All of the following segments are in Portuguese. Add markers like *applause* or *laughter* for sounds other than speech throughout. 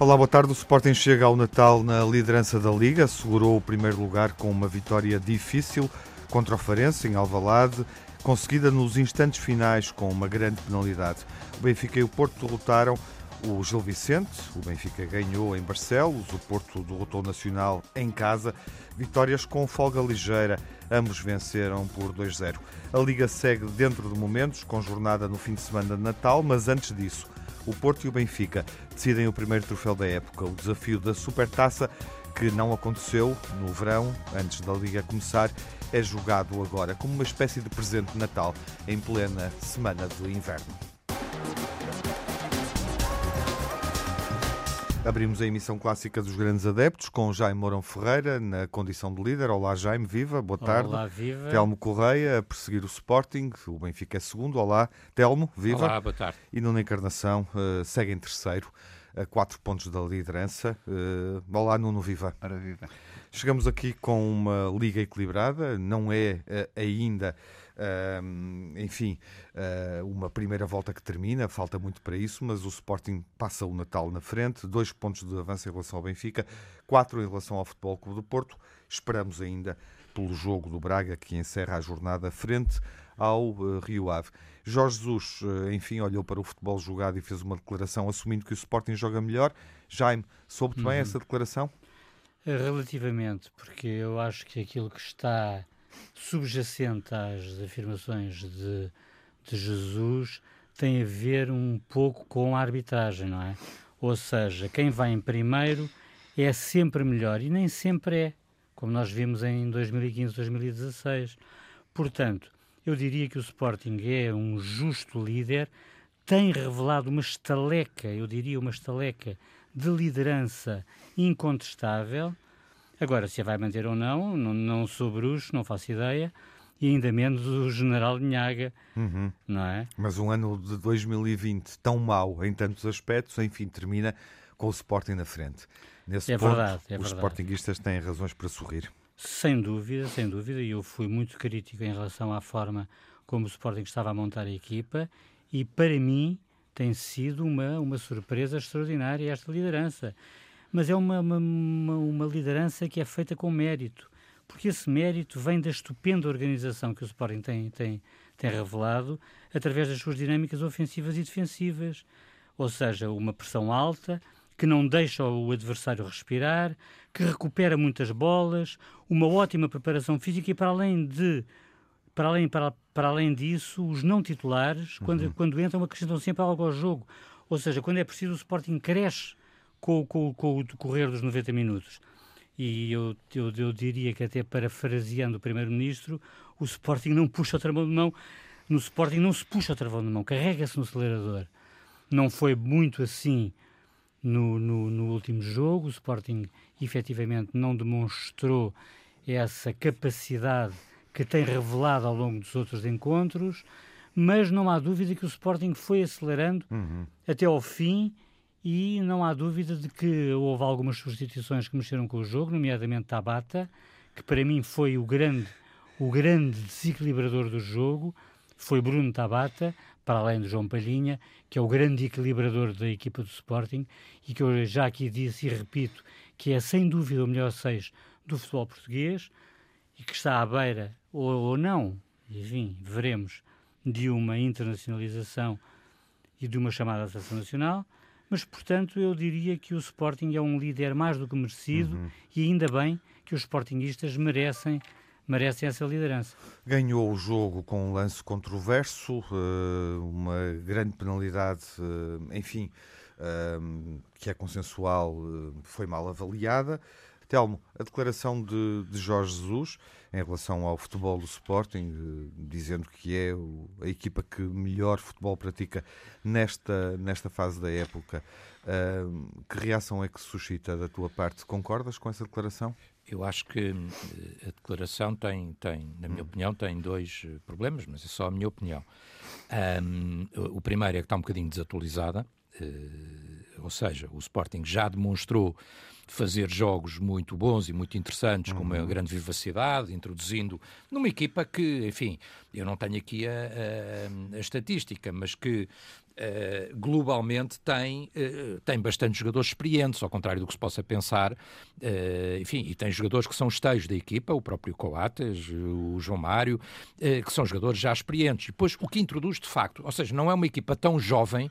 Olá, boa tarde. O Sporting chega ao Natal na liderança da Liga, segurou o primeiro lugar com uma vitória difícil contra o Farense, em Alvalade, conseguida nos instantes finais com uma grande penalidade. O Benfica e o Porto derrotaram o Gil Vicente, o Benfica ganhou em Barcelos, o Porto derrotou o Nacional em casa. Vitórias com folga ligeira, ambos venceram por 2-0. A Liga segue dentro de momentos, com jornada no fim de semana de Natal, mas antes disso, o Porto e o Benfica decidem o primeiro troféu da época, o desafio da Supertaça, que não aconteceu no verão, antes da Liga começar, é jogado agora como uma espécie de presente de Natal em plena semana de inverno. Abrimos a emissão clássica dos grandes adeptos com Jaime Mourão Ferreira na condição de líder. Olá Jaime, viva, boa tarde. Olá, viva. Telmo Correia a perseguir o Sporting, o Benfica é segundo. Olá, Telmo, viva. Olá, boa tarde. E Nuno Encarnação uh, segue em terceiro, a quatro pontos da liderança. Uh, olá, Nuno, viva. Ora, viva. Chegamos aqui com uma liga equilibrada, não é uh, ainda enfim, uh, uma primeira volta que termina, falta muito para isso, mas o Sporting passa o Natal na frente, dois pontos de avanço em relação ao Benfica, quatro em relação ao Futebol Clube do Porto. Esperamos ainda pelo jogo do Braga, que encerra a jornada frente ao uh, Rio Ave. Jorge Jesus, uh, enfim, olhou para o futebol jogado e fez uma declaração assumindo que o Sporting joga melhor. Jaime, soube-te uhum. bem essa declaração? Relativamente, porque eu acho que aquilo que está subjacente às afirmações de, de Jesus tem a ver um pouco com a arbitragem, não é? Ou seja, quem vai em primeiro é sempre melhor e nem sempre é, como nós vimos em 2015, 2016. Portanto, eu diria que o Sporting é um justo líder, tem revelado uma estaleca, eu diria uma estaleca de liderança incontestável Agora, se a vai manter ou não, não, não sou bruxo, não faço ideia, e ainda menos o general Nhaga, uhum. não é? Mas um ano de 2020 tão mau em tantos aspectos, enfim, termina com o Sporting na frente. Nesse é ponto, verdade, é os verdade. Sportinguistas têm razões para sorrir. Sem dúvida, sem dúvida, e eu fui muito crítico em relação à forma como o Sporting estava a montar a equipa, e para mim tem sido uma, uma surpresa extraordinária esta liderança. Mas é uma, uma, uma, liderança que é feita com mérito, porque esse mérito vem da estupenda organização que o Sporting tem, tem, tem revelado através das suas dinâmicas ofensivas e defensivas, ou seja, uma pressão alta, que não deixa o adversário respirar, que recupera muitas bolas, uma ótima preparação física e para além de para além, para, para além disso, os não titulares, quando, uhum. quando entram, acrescentam sempre algo ao jogo. Ou seja, quando é preciso, o Sporting cresce com, com, com o decorrer dos 90 minutos. E eu, eu, eu diria que, até parafraseando o Primeiro-Ministro, o Sporting não puxa o travão de mão. No Sporting não se puxa o travão de mão, carrega-se no acelerador. Não foi muito assim no, no, no, último jogo. O Sporting efetivamente não demonstrou essa capacidade que tem revelado ao longo dos outros encontros, mas não há dúvida que o Sporting foi acelerando uhum. até ao fim e não há dúvida de que houve algumas substituições que mexeram com o jogo, nomeadamente Tabata, que para mim foi o grande, o grande desequilibrador do jogo, foi Bruno Tabata, para além de João Palhinha, que é o grande equilibrador da equipa do Sporting e que eu já aqui disse e repito que é sem dúvida o melhor seis do futebol português e que está à beira, ou, ou não, enfim, veremos, de uma internacionalização e de uma chamada à seleção nacional mas portanto eu diria que o Sporting é um líder mais do que merecido uhum. e ainda bem que os Sportingistas merecem merecem essa liderança. Ganhou o jogo com um lance controverso, eh, uma grande penalidade, eh, enfim, eh, que é consensual, foi mal avaliada. Telmo, a declaração de, de, Jorge Jesus em relação ao futebol do Sporting, dizendo que é a equipa que melhor futebol pratica nesta, nesta fase da época, uh, que reação é que suscita da tua parte? Concordas com essa declaração? Eu acho que eh, a declaração tem, tem na minha hum. opinião, tem dois problemas, mas é só a minha opinião. Um, o primeiro é que está um bocadinho desatualizada. Uh, ou seja, o Sporting já demonstrou fazer jogos muito bons e muito interessantes, uhum. com uma uhum. grande vivacidade, introduzindo numa equipa que, enfim, eu não tenho aqui a, a, a estatística, mas que Uh, globalmente tem, uh, tem bastante jogadores experientes, ao contrário do que se possa pensar. Uh, enfim, e tem jogadores que são esteios da equipa, o próprio Coates, o João Mário, que são jogadores já experientes. E depois, o que introduz de facto, ou seja, não é uma equipa tão jovem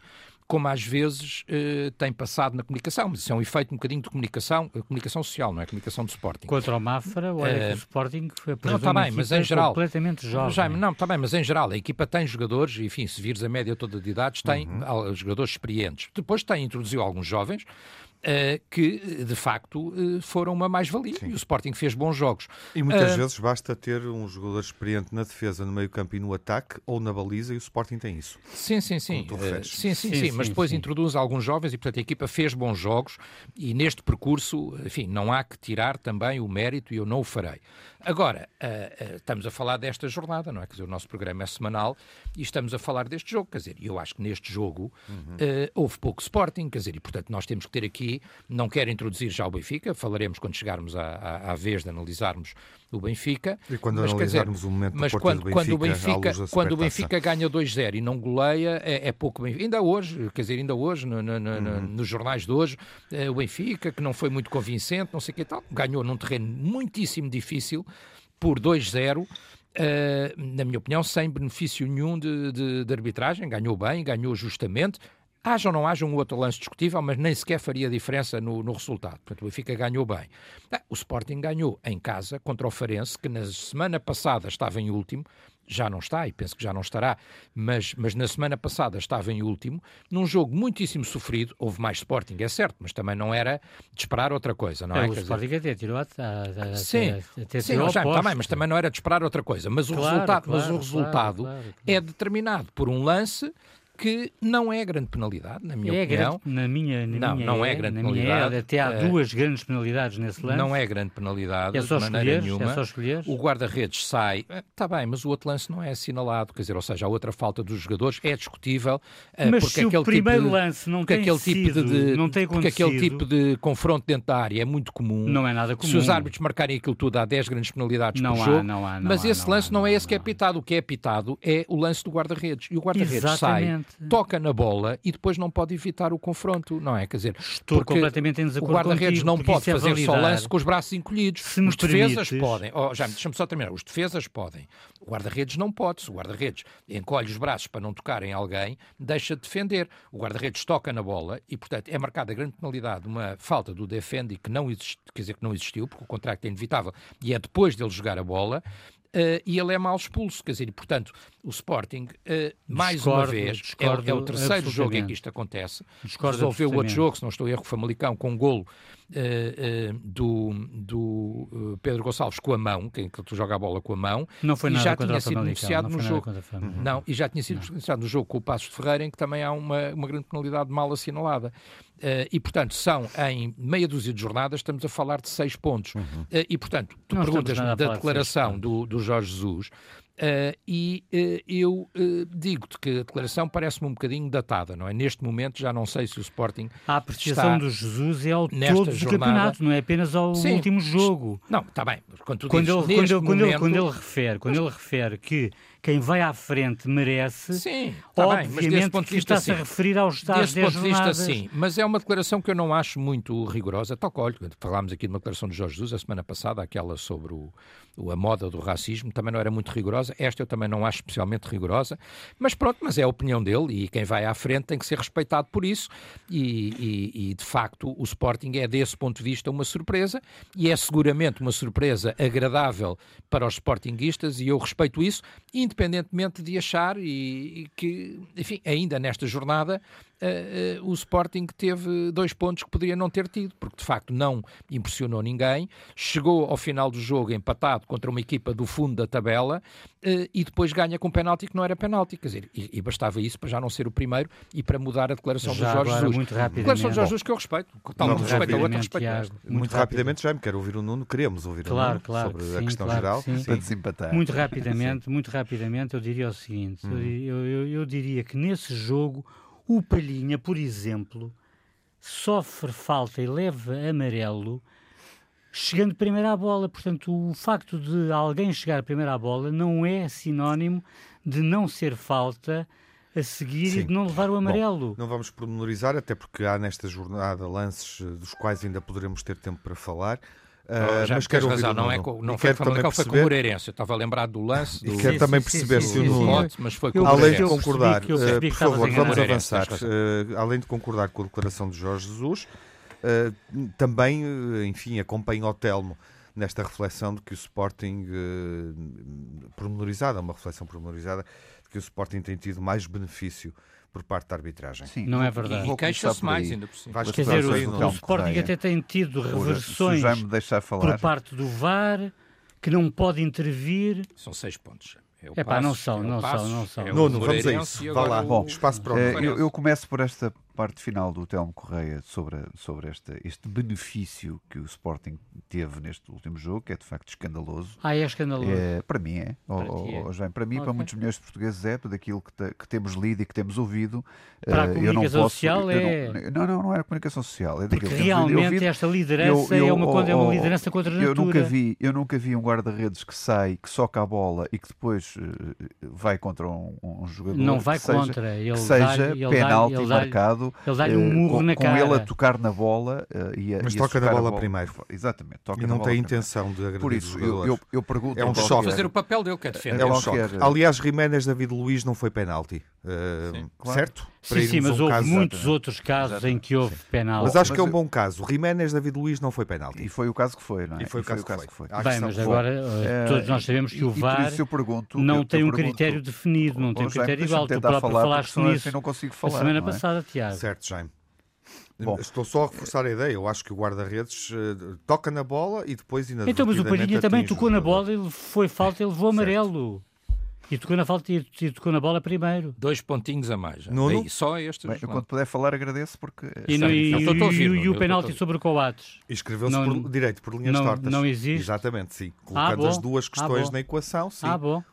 como às vezes uh, tem passado na comunicação, mas isso é um efeito um bocadinho de comunicação, comunicação social, não é comunicação do Sporting. Contra o Mafra, olha uh, que o Sporting foi não, está bem, mas em geral, completamente jovem. Já, não, está bem, mas em geral a equipa tem jogadores, enfim, se vires a média toda de idades, tem uhum. jogadores experientes. Depois tem introduziu alguns jovens, Uh, que de facto uh, foram uma mais-valia e o Sporting fez bons jogos. E muitas uh, vezes basta ter um jogador experiente na defesa, no meio-campo e no ataque ou na baliza e o Sporting tem isso. Sim, sim, sim. sim, sim, sim, sim, mas depois sim. introduz alguns jovens e, portanto, a equipa fez bons jogos e neste percurso, enfim, não há que tirar também o mérito e eu não o farei. Agora, uh, uh, estamos a falar desta jornada, não é? Quer dizer, o nosso programa é semanal e estamos a falar deste jogo. Quer dizer, eu acho que neste jogo uhum. uh, houve pouco Sporting, quer dizer, e portanto nós temos que ter aqui, não quero introduzir já o Benfica, falaremos quando chegarmos à, à, à vez de analisarmos o Benfica. E quando mas, analisarmos dizer, o momento mas quando, Benfica, quando o Benfica, quando o Benfica ganha 2-0 e não goleia, é, é pouco Benfica. Ainda hoje, quer dizer, ainda hoje, no, no, no, uhum. nos jornais de hoje, o Benfica, que não foi muito convincente, não sei o que tal, ganhou num terreno muitíssimo difícil por 2-0. Uh, na minha opinião, sem benefício nenhum de, de, de, arbitragem, ganhou bem, ganhou justamente. Haja ou não haja um outro lance discutível, mas nem sequer faria diferença no, no resultado. Portanto, o Benfica ganhou bem. Ah, o Sporting ganhou em casa contra o Farense, que na semana passada estava em último, já não está, e penso que já não estará, mas, mas na semana passada estava em último, num jogo muitíssimo sofrido, houve mais Sporting, é certo, mas também não era de esperar outra coisa, não é? é o Sporting dizer... até tirou a, a, a, sim, até sim, já, também, mas também não era de esperar outra coisa, mas o claro, resultado, claro, mas o resultado claro, é determinado por um lance que não é grande penalidade, na minha é opinião. Grande, na minha, na não, minha não é, é grande penalidade. É, até há uh, duas grandes penalidades nesse lance. Não é grande penalidade, é só de maneira escolher, nenhuma. É só escolher. O guarda-redes sai, está bem, mas o outro lance não é assinalado, quer dizer, ou seja, a outra falta dos jogadores é discutível. Uh, mas porque se aquele o primeiro tipo de, lance não tem aquele sido, tipo de, não tem Porque aquele tipo de confronto dentro da área é muito comum. Não é nada comum. Se os árbitros marcarem aquilo tudo, há 10 grandes penalidades não por há, jogo. Não há, não mas há, esse lance não, é esse que é pitado. O que é pitado é o lance do guarda-redes. E o guarda-redes sai, toca na bola e depois não pode evitar o confronto, não é? Quer dizer, Estou completamente em desacordo o guarda-redes não pode é fazer só lance com os braços encolhidos. Se os defesas permites... podem. Oh, já, deixa-me só terminar. Os defesas podem. O guarda-redes não pode. Se o guarda-redes encolhe os braços para não tocar em alguém, deixa de defender. O guarda-redes toca na bola e, portanto, é marcada a grande penalidade, uma falta do defende que não existe, quer dizer, que não existiu, porque o contrato é inevitável, e é depois dele jogar a bola, Uh, e ele é mal expulso. Quer dizer, e, portanto, o Sporting, uh, mais discordo, uma vez, é, é, o terceiro jogo em que isto acontece. Discordo Resolveu o outro jogo, se não estou erro, Famalicão, com um golo uh, do, do Pedro Gonçalves com a mão, que, que joga a bola com a mão. Não foi e nada já tinha sido beneficiado no jogo. Não, e já tinha sido beneficiado no jogo com o Passos de Ferreira, em que também há uma, uma grande penalidade mal assinalada. Uh, e, portanto, são em meia dúzia de jornadas, estamos a falar de seis pontos. Uhum. Uh, e, portanto, tu perguntas-me da declaração de do, do Jorge Jesus, Uh, e uh, eu uh, digo-te que a declaração parece-me um bocadinho datada, não é? Neste momento já não sei se o Sporting. A apreciação do Jesus é ao todo do campeonato, não é apenas ao Sim, último jogo. Não, está bem. Quando, quando, dizes, ele, quando, ele, quando, ele, quando ele refere, quando ele refere que quem vai à frente merece. Sim, tá obviamente bem, mas desse ponto de vista, está-se a referir aos dados desse ponto de vista, sim. Mas é uma declaração que eu não acho muito rigorosa. Toca, olha, falámos aqui de uma declaração de Jorge Jesus a semana passada, aquela sobre o, a moda do racismo, também não era muito rigorosa. Esta eu também não acho especialmente rigorosa. Mas pronto, mas é a opinião dele e quem vai à frente tem que ser respeitado por isso. E, e, e de facto, o Sporting é, desse ponto de vista, uma surpresa e é seguramente uma surpresa agradável para os sportinguistas e eu respeito isso, independentemente de achar e, e que, enfim, ainda nesta jornada uh, uh, o Sporting teve dois pontos que poderia não ter tido, porque de facto não impressionou ninguém, chegou ao final do jogo empatado contra uma equipa do fundo da tabela uh, e depois ganha com um penalti que não era penalti, quer dizer, e, e, bastava isso para já não ser o primeiro e para mudar a declaração já do Jorge agora, Jesus. Muito rapidamente. declaração do Jorge Jesus que eu respeito, tal muito respeito a outra, respeito Tiago, Muito, muito rapidamente, já me quero ouvir o Nuno, queremos ouvir claro, o Nuno claro, sobre sim, a questão claro, geral sim. para desempatar. Muito *laughs* rapidamente, muito rapidamente, eu diria o seguinte, hum. eu, eu, eu diria que nesse jogo o Palhinha, por exemplo, sofre falta e leva amarelo chegando primeiro à bola. Portanto, o facto de alguém chegar primeiro à bola não é sinónimo de não ser falta a seguir Sim. e de não levar o amarelo. Bom, não vamos pormenorizar, até porque há nesta jornada lances eh, dos quais ainda poderemos ter tempo para falar. Uh, já mas quero razão, não, é com, não foi, também foi com o Moreirense, eu estava a lembrar do lance. Do... E quero também perceber se o Nuno. Mas foi com além de concordar, uh, por favor, vamos avançar. Uh, além de concordar com a declaração de Jorge Jesus, uh, também, enfim, acompanho o Telmo nesta reflexão de que o Sporting, uh, pormenorizada, uma reflexão pormenorizada, de que o Sporting tem tido mais benefício por parte da arbitragem. Sim, não é verdade. E queixa-se mais ainda por cima. Quer dizer, o, o Sporting até tem tido reversões por parte do VAR, que não pode intervir. São seis pontos. É, é pá, não são, é não são, não são. É Nuno, vamos a isso. Vá lá. Bom, espaço para o eh, eu, eu começo por esta parte final do Telmo Correia sobre, sobre esta, este benefício que o Sporting teve neste último jogo, que é de facto escandaloso. Ah, é escandaloso. É, para mim é. Para, oh, é. Oh, João, para mim, okay. para muitos milhões de portugueses é, tudo aquilo que, te, que temos lido e que temos ouvido. Para a comunicação eh, não posso, social é. Não, não, não é a comunicação social. É Porque realmente esta liderança eu, eu, é, uma, oh, é uma liderança contra a natura. Eu nunca vi, eu nunca vi um guarda-redes que sai, que soca a bola e que depois uh, vai contra um, um jogador. Não vai contra. Seja, ele que seja penalti marcado. Ele dá-lhe um murro com, na com ele a tocar na bola uh, e a, Mas e toca na bola, bola, primeiro. Exatamente. Toca e não tem intenção de agredir Por isso, eu, eu, eu, pergunto... É um choque. fazer o papel dele, que é defender. É um choque. Aliás, Jiménez David Luiz não foi penalti. Uh, claro. Certo? Sim, sim, mas um houve caso, muitos exatamente. outros casos exatamente. em que houve penalti. Mas acho mas que é um bom caso. Jiménez David Luiz não foi penalti. E foi o caso que foi, não é? E foi, e o, caso foi o caso que foi. foi. Bem, mas agora uh, todos nós sabemos que o VAR pergunto, não tem um critério definido, não tem um critério igual. Tu próprio falaste nisso não consigo falar, a semana passada, Tiago. Certo, Jaime. Bom. Estou só a reforçar a ideia. Eu acho que o guarda-redes uh, toca na bola e depois ainda Então, mas o Palhinha também tocou na bola, ele foi falta, ele levou amarelo. E tocou na falta e, tocou na bola primeiro. Dois pontinhos a mais. Nuno? Daí, só estes. Bem, quando puder falar agradeço porque. E, no, e, e, e, e o penalti sobre o Coates. Escreveu-se por direito, por linhas não, tortas. Não existe. Exatamente, sim. Colocando ah, as duas ah, questões ah, na equação, sim. Ah, bom.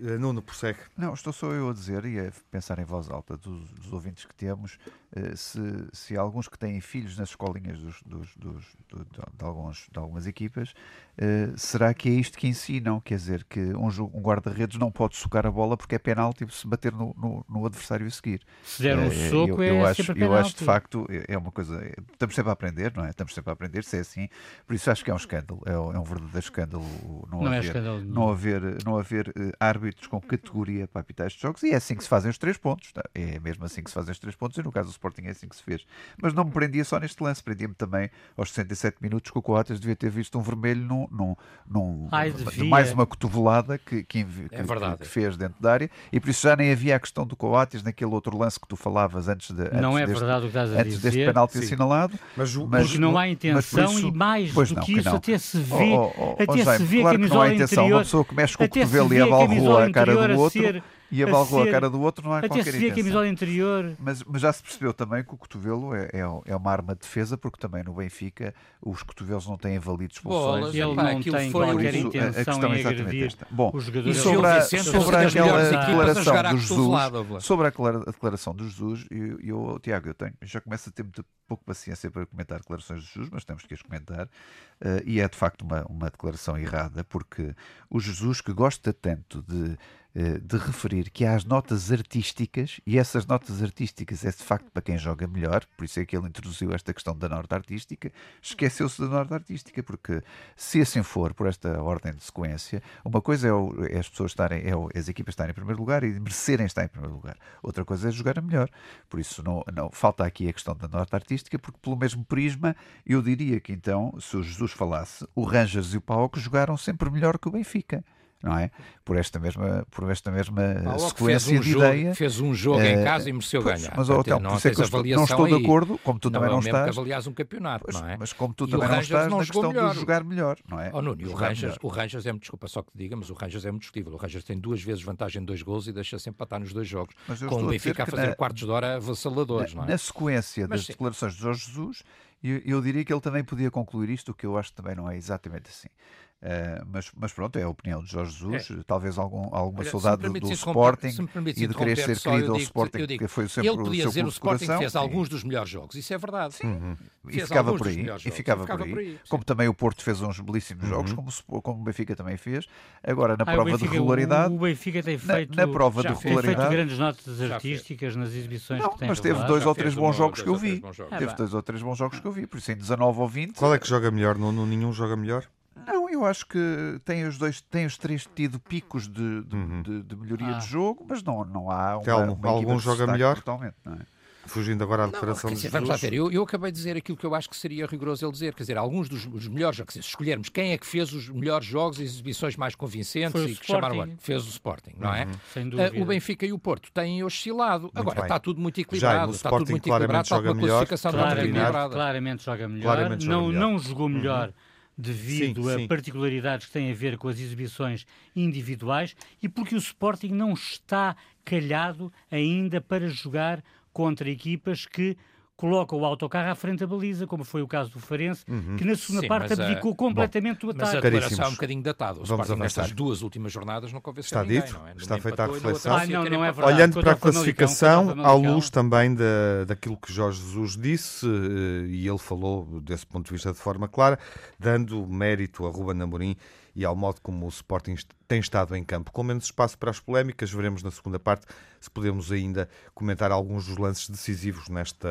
Eh, Nuno, prossegue. Não, estou só eu a dizer e a pensar em voz alta dos, dos ouvintes que temos, eh, se, se alguns que têm filhos nas escolinhas dos, dos, dos de, de, alguns, de algumas equipas, eh, será que é isto que ensinam? Quer dizer, que um, um guarda-redes não pode socar a bola porque é penalti se bater no, no, no adversário a seguir. Se der um soco, eu, eu é acho, sempre Eu acho, de facto, é, é uma coisa... Estamos sempre a aprender, não é? Estamos sempre a aprender, se é assim. Por isso acho que é um escândalo. É, um, é um verdadeiro escândalo não, não haver, é escândalo não haver, não haver uh, árbitros com categoria para apitar estes jogos e é assim que se fazem os três pontos. Tá? É mesmo assim que se fazem os três pontos e no caso do Sporting é assim que se fez. Mas não me prendia só neste lance, prendia-me também aos 67 minutos que o Coates devia ter visto um vermelho num, num, num Ai, mais uma cotovelada que, que, que, é que, fez dentro da área e por isso já nem havia a questão do Coates naquele outro lance que tu falavas antes, de, antes não é deste, verdade o que estás a antes dizer. deste penalti assinalado. Mas, mas não há intenção isso, e mais do não, que isso não. até se vê, oh, oh, oh, até Jaime, se vê claro a camisola que não há intenção. interior, Uma pessoa que mexe com o cotovelo e abalroa a cara do outro e abalgou a, a cara do outro, não há Até qualquer se vê intenção. a camisola interior. Mas, mas já se percebeu também que o cotovelo é, é, é, uma arma de defesa, porque também no Benfica os cotovelos não têm valido expulsões. Ele não tem qualquer isso, intenção a questão em agredir esta. Bom, os jogadores. E sobre, a, sobre aquela declaração do Jesus, sobre a declaração do Jesus, eu, eu, Tiago, eu tenho, já começo a ter muito pouco paciência para comentar declarações de Jesus, mas temos que as comentar. Uh, e é de facto uma, uma declaração errada, porque o Jesus que gosta tanto de de referir que há as notas artísticas, e essas notas artísticas é de facto para quem joga melhor, por isso é que ele introduziu esta questão da nota artística, esqueceu-se da nota artística, porque se assim for, por esta ordem de sequência, uma coisa é, o, é as pessoas estarem, é o, as equipas estarem em primeiro lugar e merecerem estar em primeiro lugar, outra coisa é jogar a melhor. Por isso não, não falta aqui a questão da nota artística, porque pelo mesmo prisma eu diria que então, se o Jesus falasse, o Rangers e o Paulo jogaram sempre melhor que o Benfica não é? Por esta mesma, por esta mesma sequência um de jogo, ideia. Fez um jogo em casa e mereceu pois, ganhar. Mas, hotel, não, é que não estou de acordo, como tu não também é não estás. Que avalias um campeonato, pois, não é? Mas como tu e também não estás não na questão melhor. de jogar melhor, não é? Oh, Nuno, o, Rangers, o Rangers é, desculpa só que te diga, mas o Rangers é muito discutível. O Rangers tem duas vezes vantagem em dois gols e deixa sempre empatar nos dois jogos. Com o Benfica a fazer na, quartos de hora avassaladores, na, não é? Na sequência das declarações de Jorge Jesus, eu, eu diria que ele também podia concluir isto, o que eu acho que também não é exatamente assim. Uh, mas, mas pronto, é a opinião de Jorge Jesus, é. talvez algum, alguma Olha, saudade do Sporting e de querer ser querido ao Sporting, digo, que foi sempre ele podia o dizer o Sporting fez alguns dos melhores jogos, isso é verdade. Sim. Uhum. E, ficava por aí, e ficava, ficava por aí. Como também o Porto fez uns belíssimos uhum. jogos, como, como o Benfica também fez. Agora, na ah, prova Benfica, de regularidade. O Benfica tem feito, na, na prova de regularidade. Tem feito grandes notas artísticas nas exibições não, que tem. Mas teve dois ou três bons jogos que eu vi. Teve dois ou três bons jogos que eu vi, por isso em 19 ou 20. Qual é que joga melhor? No, nenhum joga melhor? Não, eu acho que tem os dois, tem os três tido picos de, de, uhum. de, de melhoria ah. de jogo, mas não, não há uma, Telmo, uma algum joga melhor? Totalmente, não é? Fugindo agora à declaração não, dizer, Vamos lá ver, eu, eu, acabei de dizer aquilo que eu acho que seria rigoroso ele dizer, quer dizer, alguns dos, dos melhores jogos, se escolhermos quem é que fez os melhores jogos e exibições mais convincentes e que chamaram fez o Sporting, não é? Uhum, sem dúvida. Uh, o Benfica e o Porto têm oscilado. Muito agora, bem. está tudo muito equilibrado, Já, está tudo muito equilibrado, está uma classificação claramente, equilibrada. Claramente joga melhor, claramente não, melhor. não jogou melhor. Uhum devido sim, a sim. particularidades que têm a ver com as exibições individuais e porque o Sporting não está calhado ainda para jogar contra equipas que coloca o autocarro à frente da baliza, como foi o caso do Farense, uhum. que na segunda Sim, parte abdicou uh, completamente bom, o ataque. Mas a declaração é um bocadinho datada. O Vamos nestas duas últimas jornadas não convenceu Está ninguém, dito, não é? está feita a reflexão. Ah, não, não é verdade. Olhando para a classificação, à luz também da, daquilo que Jorge Jesus disse, eh, e ele falou desse ponto de vista de forma clara, dando mérito a Ruben Amorim e ao modo como o Sporting tem estado em campo. Com menos espaço para as polémicas, veremos na segunda parte se podemos ainda comentar alguns dos lances decisivos nesta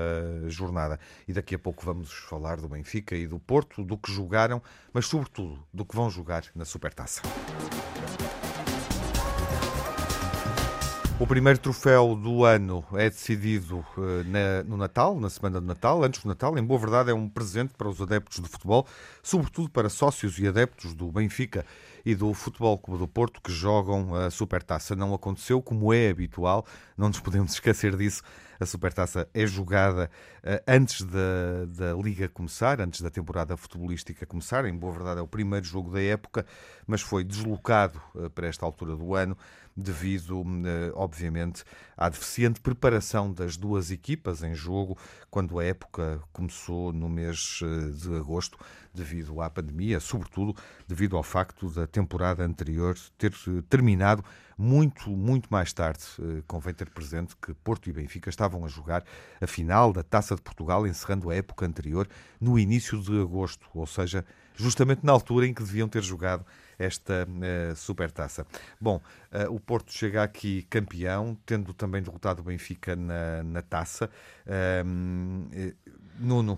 jornada. E daqui a pouco vamos falar do Benfica e do Porto, do que jogaram, mas sobretudo do que vão jogar na Supertaça. O primeiro troféu do ano é decidido uh, na, no Natal, na semana de Natal, antes do Natal. Em boa verdade, é um presente para os adeptos de futebol, sobretudo para sócios e adeptos do Benfica e do Futebol Clube do Porto que jogam a Supertaça. Não aconteceu como é habitual, não nos podemos *laughs* esquecer disso. A Supertaça é jogada uh, antes da, da Liga começar, antes da temporada futebolística começar. Em boa verdade, é o primeiro jogo da época, mas foi deslocado uh, para esta altura do ano devido, eh, obviamente, à deficiente preparação das duas equipas em jogo, quando a época começou no mês eh, de agosto, devido à pandemia, sobretudo devido ao facto da temporada anterior ter eh, terminado muito, muito mais tarde. Convém ter presente que Porto e Benfica estavam a jogar a final da Taça de Portugal, encerrando a época anterior no início de agosto, ou seja, justamente na altura em que deviam ter jogado esta uh, supertaça. Bom, uh, o Porto chega aqui campeão, tendo também derrotado o Benfica na, na taça. Uh, Nuno,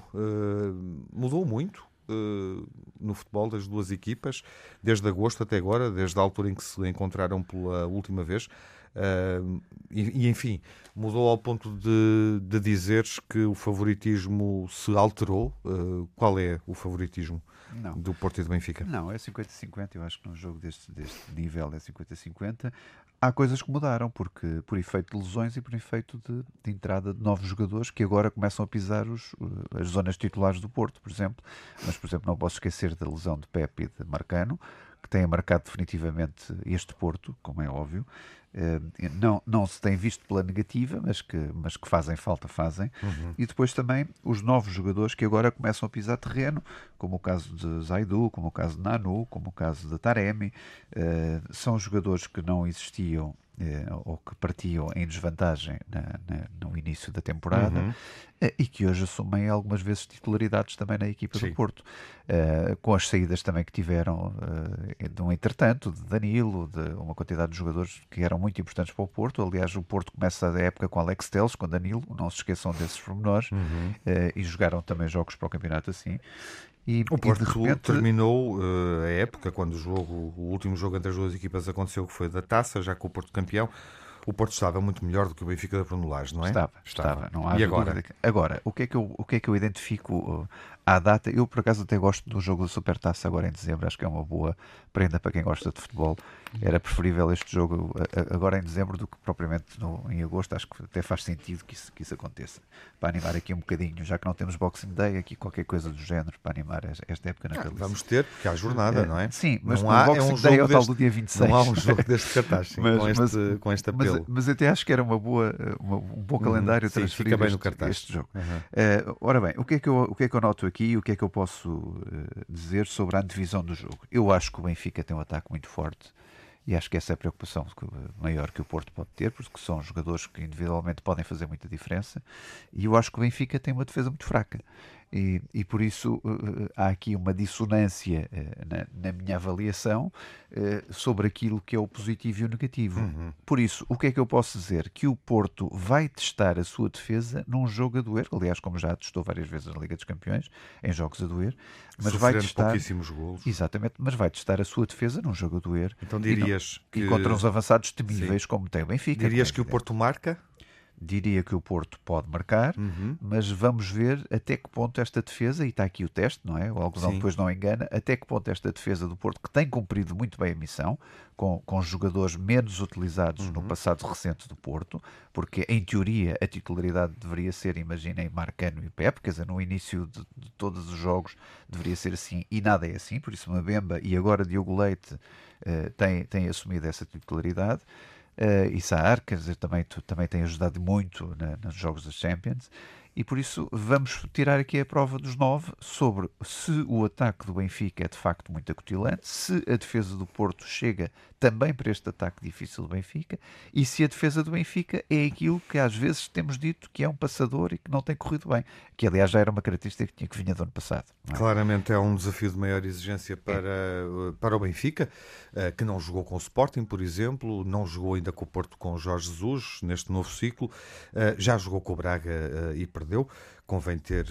mudou muito no futebol das duas equipas, desde agosto até agora, desde a altura em que se encontraram pela última vez. Uh, e, e, enfim, mudou ao ponto de, de dizeres que o favoritismo se alterou. Uh, qual é o favoritismo não. do Porto e do Benfica? Não, é 50-50. Eu acho que num jogo deste, deste nível é 50-50. Há coisas que mudaram, porque por efeito de lesões e por efeito de, de entrada de novos jogadores que agora começam a pisar os, as zonas titulares do Porto, por exemplo. Mas, por exemplo, não posso esquecer da lesão de Pepe e de Marcano, que têm marcado definitivamente este Porto, como é óbvio. Eh, não, não se tem visto pela negativa, mas que, mas que fazem falta, fazem. Uhum. E depois também os novos jogadores que agora começam a pisar terreno, como o caso de Zaidu, como o caso de Nanu, como o caso de Taremi. Uh, são jogadores que não existiam eh, ou que partiam em desvantagem na, na, no início da temporada uhum. eh, e que hoje assumem algumas vezes titularidades também na equipa Sim. do Porto, eh, com as saídas também que tiveram de um entretanto, de Danilo, de uma quantidade de jogadores que eram muito importantes para o Porto. Aliás, o Porto começa a época com Alex Teles, com Danilo, não se esqueçam desses pormenores, uhum. e jogaram também jogos para o campeonato assim. E, o Porto repente... terminou uh, a época, quando o jogo, o último jogo entre as duas equipas aconteceu, que foi da taça, já com o Porto campeão. O Porto estava muito melhor do que o Benfica da Bruno Lage, não é? Estava, estava. estava. Não há e agora? Agora, o que, é que eu, o que é que eu identifico uh, à data? Eu, por acaso, até gosto do jogo do Supertaça agora em dezembro. Acho que é uma boa prenda para quem gosta de futebol era preferível este jogo agora em dezembro do que propriamente no, em agosto. Acho que até faz sentido que isso, que isso aconteça. Para animar aqui um bocadinho, já que não temos Boxing Day, aqui qualquer coisa do género para animar esta época na ah, Vamos ter, porque há jornada, não é? Sim, mas não há, Boxing é um Day é o tal do dia 26. Não há um jogo deste cartaz *laughs* mas, com, este, mas, com este apelo. Mas, mas até acho que era uma boa, uma, um bom uhum. calendário hum, transferir bem este, este jogo. Uhum. Uh, ora bem, o que, é que eu, o que é que eu noto aqui? Aqui, o que é que eu posso uh, dizer sobre a antevisão do jogo? Eu acho que o Benfica tem um ataque muito forte e acho que essa é a preocupação maior que o Porto pode ter, porque são jogadores que individualmente podem fazer muita diferença. E eu acho que o Benfica tem uma defesa muito fraca. E, e por isso uh, há aqui uma dissonância uh, na, na, minha avaliação sobre aquilo que é o positivo e o negativo. Uhum. Por isso, o que é que eu posso dizer? Que o Porto vai testar a sua defesa num jogo a doer, aliás, como já testou várias vezes na Liga dos Campeões, em jogos a doer, mas vai testar. pouquíssimos golos. Exatamente, mas vai testar a sua defesa num jogo a doer. Então dirias e, não, que... e contra uns avançados temíveis Sim. como tem o Benfica. Dirias que o Porto marca? Diria que o Porto pode marcar, uhum. mas vamos ver até que ponto esta defesa, e está aqui o teste, não é? O algodão depois não engana, até que ponto esta defesa do Porto, que tem cumprido muito bem a missão, com, com jogadores menos utilizados uhum. no passado recente do Porto, porque em teoria a titularidade deveria ser, imaginem, Marcano e Pep, quer dizer, no início de, de todos os jogos deveria ser assim, e nada é assim, por isso Mabemba e agora Diogo Leite uh, têm, têm assumido essa titularidade uh, e Saar, quer dizer, também, também tem ajudado muito na, nos jogos da Champions e por isso vamos tirar aqui a prova dos nove sobre se o ataque do Benfica é de facto muito acutilante, se a defesa do Porto chega também para este ataque difícil do Benfica e se a defesa do Benfica é aquilo que às vezes temos dito que é um passador e que não tem corrido bem, que aliás já era uma característica que tinha que vinha do ano passado. É? Claramente é um desafio de maior exigência para, é. para o Benfica, eh, que não jogou com o Sporting, por exemplo, não jogou ainda com o Porto com o Jorge Jesus neste novo ciclo, eh, já jogou com o Braga e perdeu convém ter,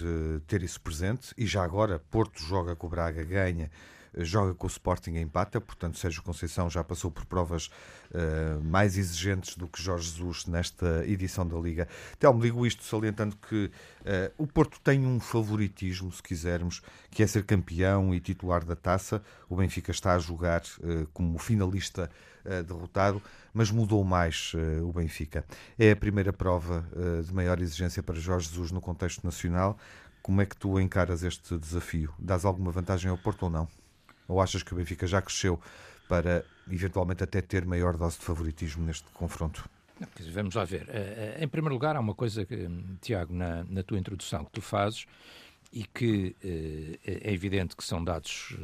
ter isso presente. E já agora, Porto joga com o Braga, ganha, joga com o Sporting e empata, portanto Sérgio Conceição já passou por provas uh, mais exigentes do que Jorge Jesus nesta edição da Liga. Telmo, digo isto salientando que uh, o Porto tem um favoritismo, se quisermos, que é ser campeão e titular da taça. O Benfica está a jogar uh, como finalista derrotado mas mudou mais o Benfica. É a primeira prova de maior exigência para Jorge Jesus no contexto nacional. Como é que tu encaras este desafio? Dás alguma vantagem ao Porto ou não? Ou achas que o Benfica já cresceu para eventualmente até ter maior dose de favoritismo neste confronto? Não, vamos lá ver. Uh, em primeiro lugar, há uma coisa, que, Tiago, na, na tua introdução que tu fazes e que é evidente que são dados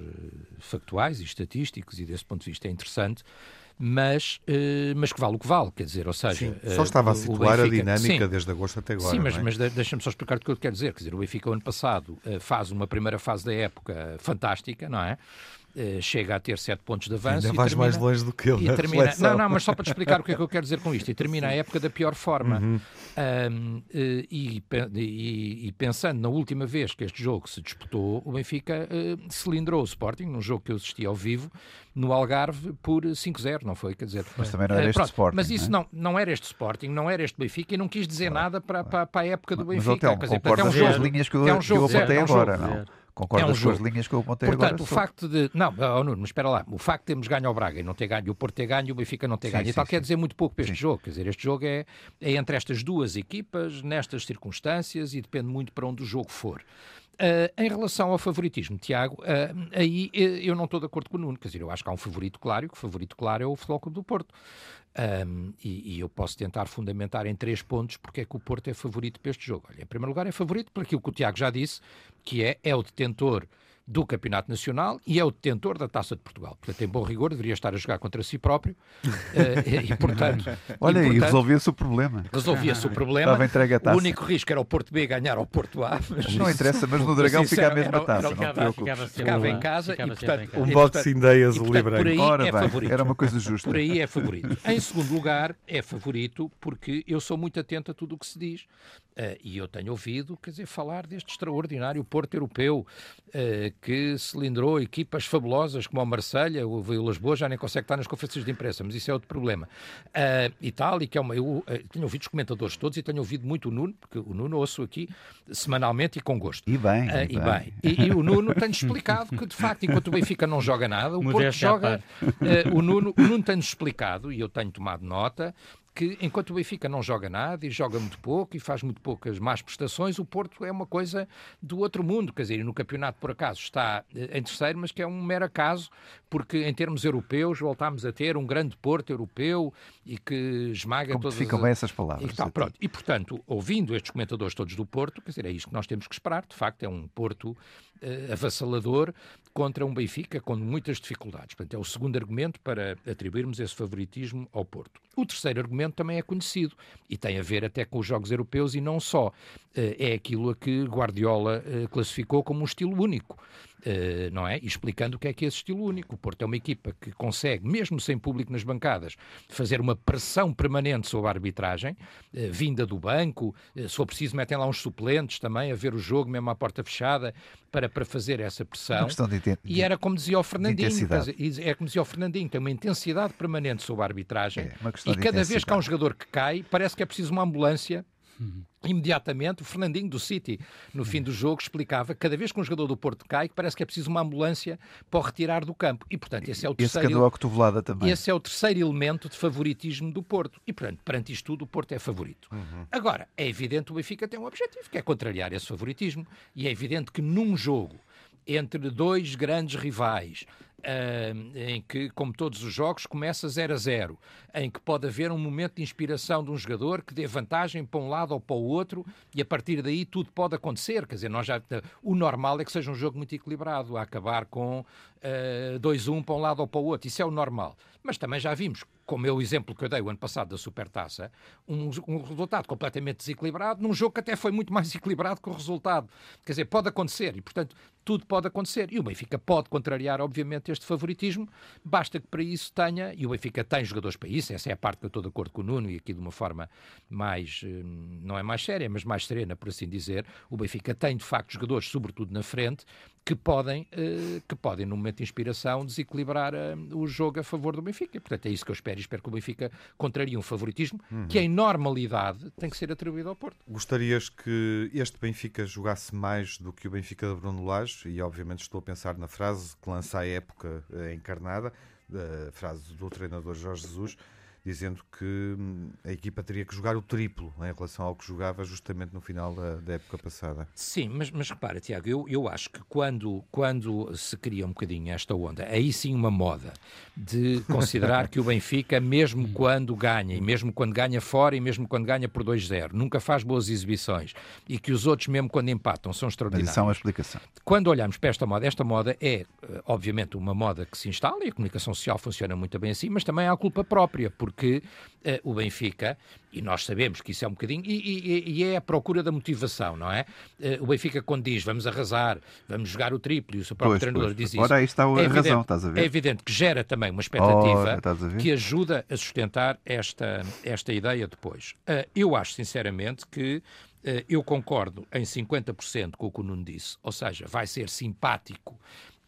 factuais e estatísticos e desse ponto de vista é interessante, mas, uh, mas que vale o que vale, quer dizer, ou seja... Sim, só eh, estava a situar Benfica, a dinâmica sim, desde agosto até agora, Sim, mas, é? mas deixa-me só explicar o que eu quero dizer, quer dizer, o Benfica ano passado uh, faz uma primeira fase da época fantástica, não é? Chega a ter sete pontos de avanço. Ainda vais termina, mais longe do que ele. E termina, não, não, mas só para te explicar o que é que eu quero dizer com isto. E termina a época da pior forma. Uhum. Um, uh, e, e, e, pensando na última vez que este jogo se disputou, o Benfica uh, cilindrou o Sporting, num jogo que eu assisti ao vivo, no Algarve, por 5-0, não foi? Quer dizer, mas também não era este Sporting. Mas isso não, é? não, não era este Sporting, não era este Benfica e não quis dizer nada para, para, para a época do Benfica. Mas, Hotel, concordas é um jogo, com as linhas que eu, é um jogo, que eu apontei agora, não? Concordas é um com as linhas que eu apontei Portanto, agora? o facto de... Não, oh, Nuno, mas espera lá. O facto de termos ganho ao Braga e não ter ganho, o Porto ter ganho e o Benfica não ter sim, ganho sim, e tal, sim. quer dizer muito pouco para este jogo. Quer dizer, este jogo é, é entre estas duas equipas, nestas circunstâncias e depende muito para onde o jogo for. Uh, em relação ao favoritismo, Tiago, uh, aí uh, eu não estou de acordo com o Nuno. Quer dizer, eu acho que há um favorito claro e o favorito claro é o Futebol Clube do Porto. Um, e, e, eu posso tentar fundamentar em três pontos porque é que o Porto é favorito para este jogo. Olha, em primeiro lugar, é favorito por aquilo que o Tiago já disse, que é, é o detentor do Campeonato Nacional e é o detentor da Taça de Portugal. Portanto, em bom rigor, deveria estar a jogar contra si próprio uh, *laughs* e, portanto... Olha, e, portanto, resolvia-se o problema. Resolvia-se o *laughs* problema. Estava entregue a taça. O único risco era o Porto B ganhar ao Porto A. Mas não interessa, mas no Dragão fica a mesma taça, não ficava, ficava, ficava em casa e, portanto... Um boxing day azul e branco. Por aí Ora, é bem, favorito. Era uma coisa justa. Por aí é favorito. Em segundo lugar, é favorito porque eu sou muito atento a tudo o que se diz. Uh, e eu tenho ouvido, quer dizer, falar deste extraordinário Porto Europeu uh, que cilindrou equipas fabulosas como o Marselha, o, o Lisboa já nem consegue estar nas conferências de imprensa, mas isso é outro problema. Uh, e tal, e que é uma. Eu tenho ouvido os comentadores todos e tenho ouvido muito o Nuno, porque o Nuno ouço aqui semanalmente e com gosto. E bem. E, e, bem. E, e, o Nuno tem explicado que, de facto, enquanto o Benfica não joga nada, o Porto joga. o, Nuno, o Nuno tem-nos explicado, e eu tenho tomado nota, que enquanto o Benfica não joga nada e joga muito pouco e faz muito poucas más prestações, o Porto é uma coisa do outro mundo. Quer dizer, no campeonato, por acaso, está eh, em terceiro, mas que é um mero acaso, porque em termos europeus voltámos a ter um grande Porto europeu e que esmaga Como todas ficam bem essas palavras. E, tal, pronto. e, portanto, ouvindo estes comentadores todos do Porto, quer dizer, é isto que nós temos que esperar. De facto, é um Porto avassalador contra um Benfica com muitas dificuldades. Portanto, é o segundo argumento para atribuirmos esse favoritismo ao Porto. O terceiro argumento também é conhecido e tem a ver até com os jogos europeus e não só. Eh, é aquilo a que Guardiola eh, classificou como um estilo único. Uh, não é? E explicando o que é que é esse estilo único. O Porto é uma equipa que consegue, mesmo sem público nas bancadas, fazer uma pressão permanente sobre a arbitragem, uh, vinda do banco, uh, se for preciso, metem lá uns suplentes também a ver o jogo, mesmo à porta fechada, para, para fazer essa pressão. De, e era como dizia o Fernandinho, é como dizia o Fernandinho, tem uma intensidade permanente sobre a arbitragem. É, e cada vez que há um jogador que cai, parece que é preciso uma ambulância. Imediatamente, o Fernandinho do City, no fim do jogo, explicava que cada vez que um jogador do Porto cai, parece que é preciso uma ambulância para o retirar do campo. E, portanto, esse é o terceiro, esse também. Esse é o terceiro elemento de favoritismo do Porto. E, portanto, perante isto tudo, o Porto é favorito. Uhum. Agora, é evidente que o Benfica tem um objetivo, que é contrariar esse favoritismo. E é evidente que num jogo entre dois grandes rivais, Uh, em que, como todos os jogos, começa 0 a 0, em que pode haver um momento de inspiração de um jogador que dê vantagem para um lado ou para o outro e a partir daí tudo pode acontecer. Quer dizer, nós já, o normal é que seja um jogo muito equilibrado, a acabar com uh, 2-1 para um lado ou para o outro. Isso é o normal. Mas também já vimos como é o exemplo que eu dei o ano passado da Supertaça, um, um resultado completamente desequilibrado, num jogo que até foi muito mais *laughs* equilibrado que o resultado. Quer dizer, pode acontecer e, portanto, tudo pode acontecer. E o Benfica pode contrariar, obviamente, este favoritismo, basta que para isso tenha, e o Benfica tem jogadores para isso, essa é a parte que eu estou de acordo com o Nuno, e aqui de uma forma mais, eh, não é mais séria, mas mais serena, por assim dizer, o Benfica tem, de facto, jogadores, sobretudo na frente, que podem, uh, que podem, no momento de inspiração, desequilibrar uh, o jogo a favor do Benfica. Portanto, é isso que eu espero. E espero que o Benfica contraria um favoritismo uhum. que, em normalidade, tem que ser atribuído ao Porto. Gostarias que este Benfica jogasse mais do que o Benfica de Bruno Lage? E, obviamente, estou a pensar na frase que lança a época uh, encarnada, a frase do treinador Jorge Jesus, dizendo que hum, a equipa teria que jogar o triplo em relação ao que jogava justamente no final da, da época passada. Sim, mas, mas repara, Tiago, eu, eu acho que quando, quando se cria um bocadinho esta onda, aí sim uma moda de considerar que o Benfica, mesmo *laughs* quando ganha, e mesmo quando ganha fora, e mesmo quando ganha por 2-0, nunca faz boas exibições, e que os outros, mesmo quando empatam, são extraordinários. Mas isso é uma explicação. Quando olhamos para esta moda, esta moda é, eh, obviamente, uma moda que se instala, e a comunicação social funciona muito bem assim, mas também há a culpa própria, porque porque uh, o Benfica, e nós sabemos que isso é um bocadinho, e, e, e é a procura da motivação, não é? Uh, o Benfica, quando diz vamos arrasar, vamos jogar o triplo, e o seu próprio pois, treinador pois, diz isso. Ora, aí está a é razão, evidente, estás a ver? É evidente que gera também uma expectativa Ora, que ajuda a sustentar esta, esta ideia depois. Uh, eu acho, sinceramente, que eu concordo em 50% com o que o Nuno disse, ou seja, vai ser simpático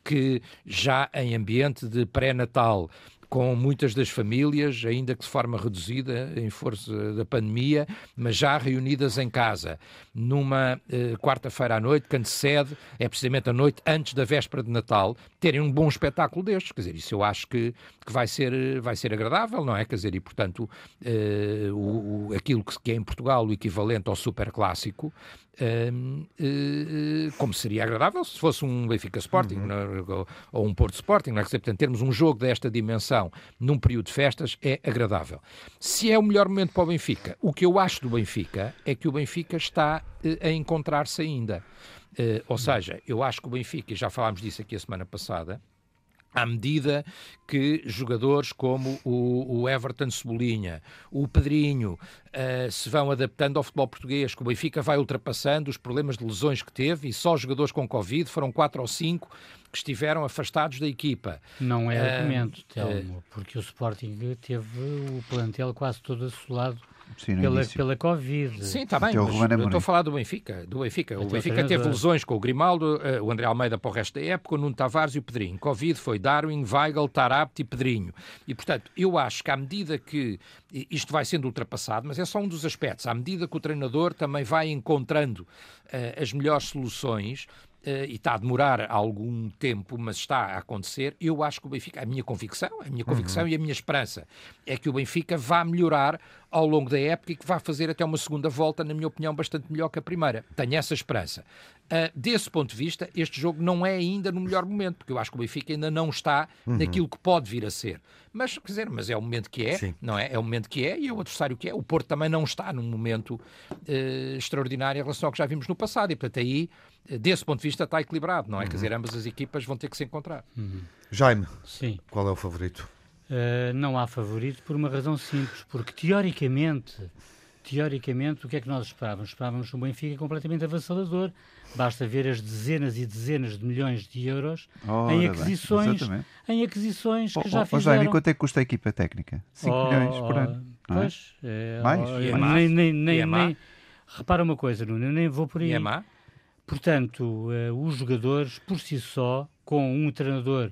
que já em ambiente de pré-natal com muitas das famílias, ainda que de forma reduzida, em força da pandemia, mas já reunidas em casa, numa eh, quarta-feira à noite, que antecede, é precisamente a noite antes da véspera de Natal, terem um bom espetáculo destes. Quer dizer, isso eu acho que, que vai, ser, vai ser agradável, não é? Quer dizer, e portanto, eh, o, o, aquilo que, que é em Portugal o equivalente ao super clássico, Uh, uh, como seria agradável se fosse um Benfica Sporting uhum. É? ou, ou, um Porto Sporting, não é? Dizer, portanto, termos um jogo desta dimensão num período de festas é agradável. Se é o melhor momento para o Benfica, o que eu acho do Benfica é que o Benfica está uh, a encontrar-se ainda. ou seja, eu acho que o Benfica, e já falámos disso aqui a semana passada, à medida que jogadores como o, o Everton Cebolinha, o Pedrinho, uh, se vão adaptando ao futebol português, que o Benfica vai ultrapassando os problemas de lesões que teve, e só jogadores com Covid, foram quatro ou cinco que estiveram afastados da equipa. Não é uh, argumento, Telmo, uh, porque o Sporting teve o plantel quase todo assolado Sim, pela, pela Covid. Sim, está bem, mas eu estou a falar do Benfica. Do Benfica. O Benfica teve lesões com o Grimaldo, uh, o André Almeida para o resto da época, o Nuno Tavares e o Pedrinho. Covid foi Darwin, Weigl, Tarabt e Pedrinho. E, portanto, eu acho que à medida que isto vai sendo ultrapassado, mas é só um dos aspectos, à medida que o treinador também vai encontrando uh, as melhores soluções, Uh, e está a demorar algum tempo, mas está a acontecer, eu acho que o Benfica, a minha convicção, a minha convicção uhum. e a minha esperança é que o Benfica vá melhorar ao longo da época e que vai fazer até uma segunda volta, na minha opinião, bastante melhor que a primeira. Tenho essa esperança. Uh, desse ponto de vista, este jogo não é ainda no melhor momento, porque eu acho que o Benfica ainda não está uhum. naquilo que pode vir a ser. Mas, quer dizer, mas é o momento que é, Sim. não é? É o momento que é e é o adversário que é. O Porto também não está num momento uh, extraordinário em relação ao que já vimos no passado e, portanto, aí, desse ponto de vista, está equilibrado, não é? Uhum. Quer dizer, ambas as equipas vão ter que se encontrar. Uhum. Jaime, Sim. qual é o favorito? Uh, não há favorito por uma razão simples, porque teoricamente, teoricamente, o que é que nós esperávamos? Esperávamos um Benfica completamente avassalador. Basta ver as dezenas e dezenas de milhões de euros Ora em aquisições, bem, em aquisições que oh, já oh, fizeram. Jaime, quanto é que custa a equipa técnica? 5 oh, milhões por ano. Pois, é? É, Mais? Oh, é nem, nem, nem, é nem, repara uma coisa, Nuno, eu nem vou por aí. é má? Portanto, uh, os jogadores, por si só, com um treinador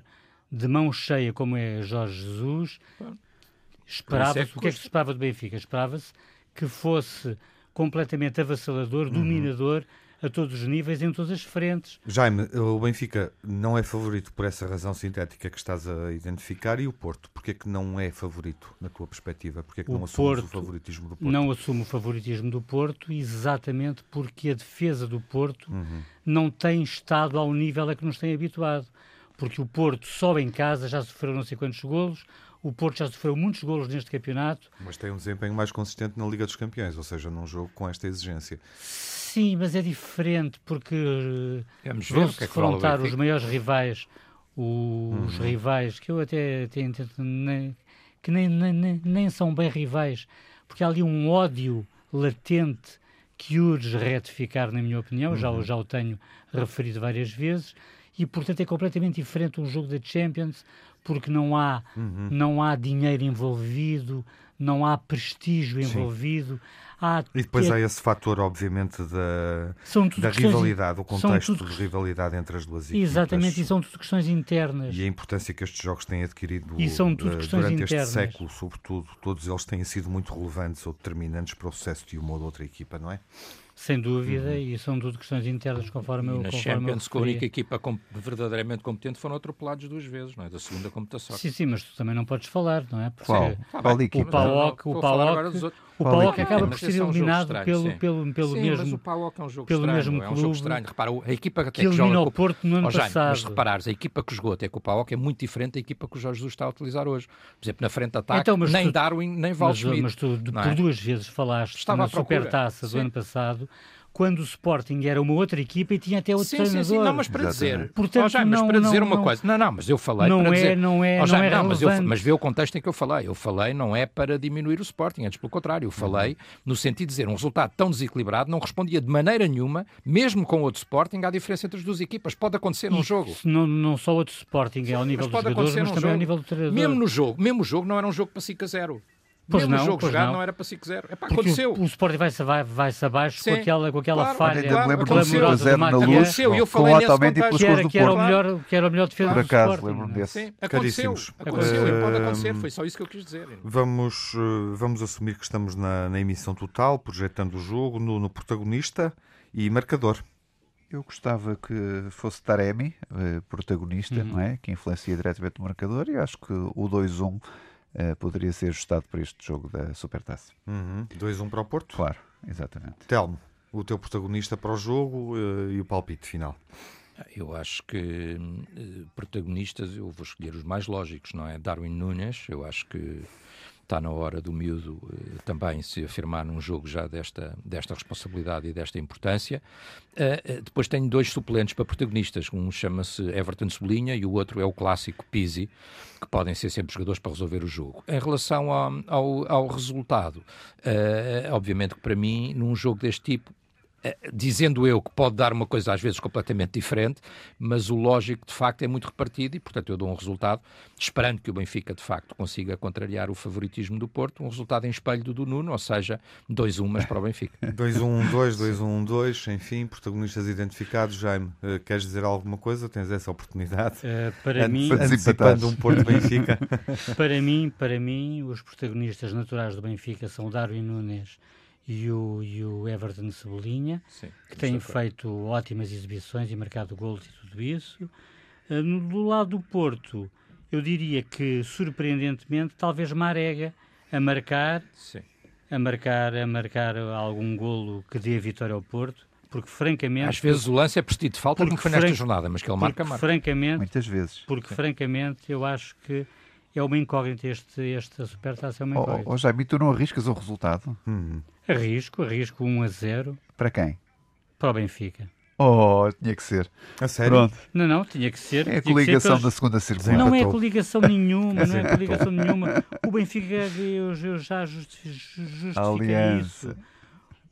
de mão cheia como é Jorge Jesus, esperava-se, é o que é que se esperava do Benfica? Esperava-se que fosse completamente avassalador, uhum. dominador a todos os níveis, em todas as frentes. Jaime, o Benfica não é favorito por essa razão sintética que estás a identificar e o Porto? Porquê é que não é favorito, na tua perspectiva? Porquê é que o não assumes o favoritismo do Porto? Não assumo o favoritismo do Porto exatamente porque a defesa do Porto uhum. não tem estado ao nível a que nos tem habituado porque o Porto só em casa já sofreu não sei quantos golos, o Porto já sofreu muitos golos neste campeonato. Mas tem um desempenho mais consistente na Liga dos Campeões, ou seja, num jogo com esta exigência. Sim, mas é diferente, porque vão-se defrontar os maiores rivais, os uhum. rivais que eu até, até entendo nem, que nem, nem, nem são bem rivais, porque há ali um ódio latente que urge retificar, na minha opinião, uhum. já, já o tenho referido várias vezes e portanto é completamente diferente um jogo da Champions porque não há uhum. não há dinheiro envolvido não há prestígio envolvido há e depois há esse fator obviamente da, da rivalidade o contexto tudo... de rivalidade entre as duas equipas exatamente e são tudo questões internas e a importância que estes jogos têm adquirido e são tudo uh, questões durante internas. este século sobretudo todos eles têm sido muito relevantes ou determinantes para o sucesso de uma ou de outra equipa não é sem dúvida, uhum. e são tudo questões internas, conforme eu Na Champions, com a única equipa com, verdadeiramente competente, foram atropelados duas vezes, não é? Da segunda computação. Sim, sim, mas tu também não podes falar, não é? Porque Qual? Qual o PAOC, o PAOC, o PAOC acaba por ser eliminado é um pelo, pelo, pelo sim, mesmo. Mas o PAOC é um jogo pelo estranho, mesmo é um jogo estranho. Repara, a equipa que, que joga o Porto no ano oh, Jaime, passado. Mas reparares, a equipa que jogou até com o PAOC é muito diferente da equipa que o Jorge Jesus está a utilizar hoje. Por exemplo, na frente de ataque, então, nem tu, Darwin, nem Waldschmidt. Mas, mas tu, por é? duas vezes falaste Estava na Supertaça do ano passado quando o Sporting era uma outra equipa e tinha até outro sim, treinador. Sim, sim, não, mas para dizer, Portanto, oh, já, mas para dizer não, uma não, coisa, não, não, mas eu falei não para é, dizer, não é, oh, já, não é não, mas, eu, mas vê o contexto em que eu falei, eu falei não é para diminuir o Sporting, antes pelo contrário, eu falei uhum. no sentido de dizer um resultado tão desequilibrado não respondia de maneira nenhuma, mesmo com outro Sporting, à diferença entre as duas equipas, pode acontecer num jogo. Não, não só outro Sporting, é ao nível dos jogadores, mas também jogo. ao nível do treinador. Mesmo no jogo, mesmo o jogo não era um jogo para 5 a 0. Pois Mesmo não, o jogo jogado não. não. era para 5-0. É pá, aconteceu. O, o Sporting vai-se vai, vai abaixo Sim. com aquela, com aquela claro, falha claro, lembro clamorosa de Matia. Aconteceu, eu falei nesse contexto. Que era, que, era o melhor, que era o melhor defesa Por acaso, lembro-me desse. Sim, aconteceu. Aconteceu e pode acontecer. Foi só isso que eu quis dizer. Vamos, eh, vamos assumir que estamos na, na emissão total, projetando o jogo no, no protagonista e marcador. Eu gostava que fosse Taremi, eh, protagonista, uhum. não é? que influencia diretamente o marcador, e acho que o 2-1 uh, poderia ser ajustado para este jogo da Supertaça. Uhum. 2-1 para o Porto? Claro, exatamente. Telmo, o teu protagonista para o jogo uh, e o palpite final. Eu acho que uh, protagonistas, eu vou escolher os mais lógicos, não é? Darwin Nunes, eu acho que está na hora do miúdo eh, também se afirmar num jogo já desta, desta responsabilidade e desta importância. Uh, depois tenho dois suplentes para protagonistas. Um chama-se Everton Cebolinha e o outro é o clássico Pizzi, que podem ser sempre jogadores para resolver o jogo. Em relação ao, ao, ao resultado, uh, obviamente que para mim, num jogo deste tipo, dizendo eu que pode dar uma coisa às vezes completamente diferente, mas o lógico de facto é muito repartido e, portanto, eu dou um resultado, esperando que o Benfica de facto consiga contrariar o favoritismo do Porto, um resultado em espelho do, do Nuno, ou seja, 2-1, mas para o Benfica. *laughs* 2-1-2, 2-1-2, enfim, protagonistas identificados. Jaime, uh, queres dizer alguma coisa? Tens essa oportunidade? Uh, para mim, antecipando um Porto-Benfica. *laughs* para mim, para mim, os protagonistas naturais do Benfica são o Darwin Nunes e o, e o Everton Cebolinha, Sim, que têm feito ótimas exibições e marcado gols e tudo isso. Uh, do lado do Porto, eu diria que, surpreendentemente, talvez Marega a marcar. Sim. a marcar, a marcar algum golo que dê a vitória ao Porto, porque francamente... Às vezes o lance é preciso de falta, como foi nesta jornada, mas que ele marca, marca. Francamente, Muitas vezes. Porque Sim. francamente eu acho que é uma incógnita este, esta supertaça é uma incógnita. Oh, oh Jaime, tu não arriscas o resultado? Hum. Arrisco, arrisco 1 a 0. Para quem? Para o Benfica. Oh, tinha que ser. A sério? Pronto. Não, não, tinha que ser. É a coligação da segunda circulação. *laughs* Não é coligação nenhuma, não é coligação nenhuma. O Benfica, eu, eu já justifiquei isso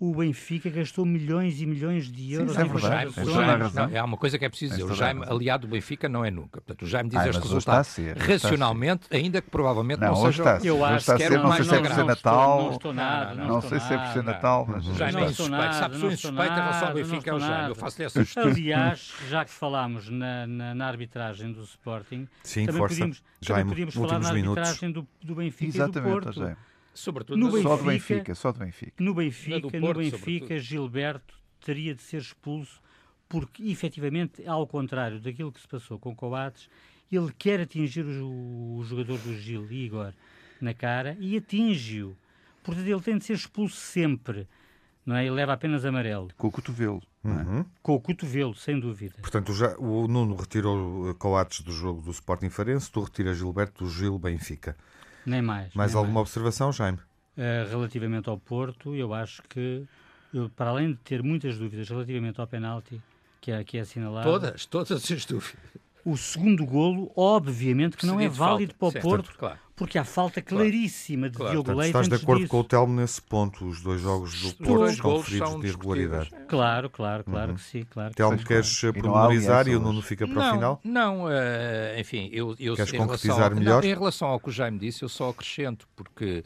o Benfica gastou milhões e milhões de euros Sim, é. O Jaime, não, é uma coisa que é preciso dizer. O Jaime, aliado do Benfica, não é nunca. Portanto, o Jaime diz ah, este resultado ser, racionalmente, ainda que provavelmente não, não seja... Está eu acho que não sei se é por ser Natal. Não estou nada. Não sei se é por ser Natal, mas... Jaime é insuspeito. Se a pessoa insuspeita em relação ao Benfica, é o Jaime. Eu faço-lhe essa Aliás, já que falámos na arbitragem do Sporting, também podíamos falar na arbitragem do Benfica e do Porto. Sobretudo no Benfica, só do Benfica, só do Benfica. No Benfica, Porto, no Benfica Gilberto teria de ser expulso porque, efetivamente, ao contrário daquilo que se passou com Coates, ele quer atingir o, o jogador do Gil, Igor, na cara e atinge-o. Portanto, ele tem de ser expulso sempre. Não é? Ele leva apenas amarelo. Com o cotovelo. É? Uhum. Com o cotovelo, sem dúvida. Portanto, já, o Nuno retirou Coates do jogo do Sporting Farense, tu retiras Gilberto do Gil Benfica. Nem mais. Mais nem alguma mais. observação, Jaime? Uh, relativamente ao Porto, eu acho que, eu, para além de ter muitas dúvidas relativamente ao penalti, que é, que é assinalado. Todas, todas as dúvidas. O segundo golo, obviamente, que não é válido para o certo, Porto, claro. porque há falta claríssima de claro. Diogo Portanto, Leite. Estás de acordo disso. com o Telmo nesse ponto? Os dois jogos do Porto estão feridos de irregularidade. Claro, claro, claro uhum. que sim. Claro Telmo, queres pormenorizar e, o Nuno fica para não, o final? Não, uh, enfim, eu, eu queres concretizar melhor? Não, em relação ao que o Jaime disse, eu só acrescento, porque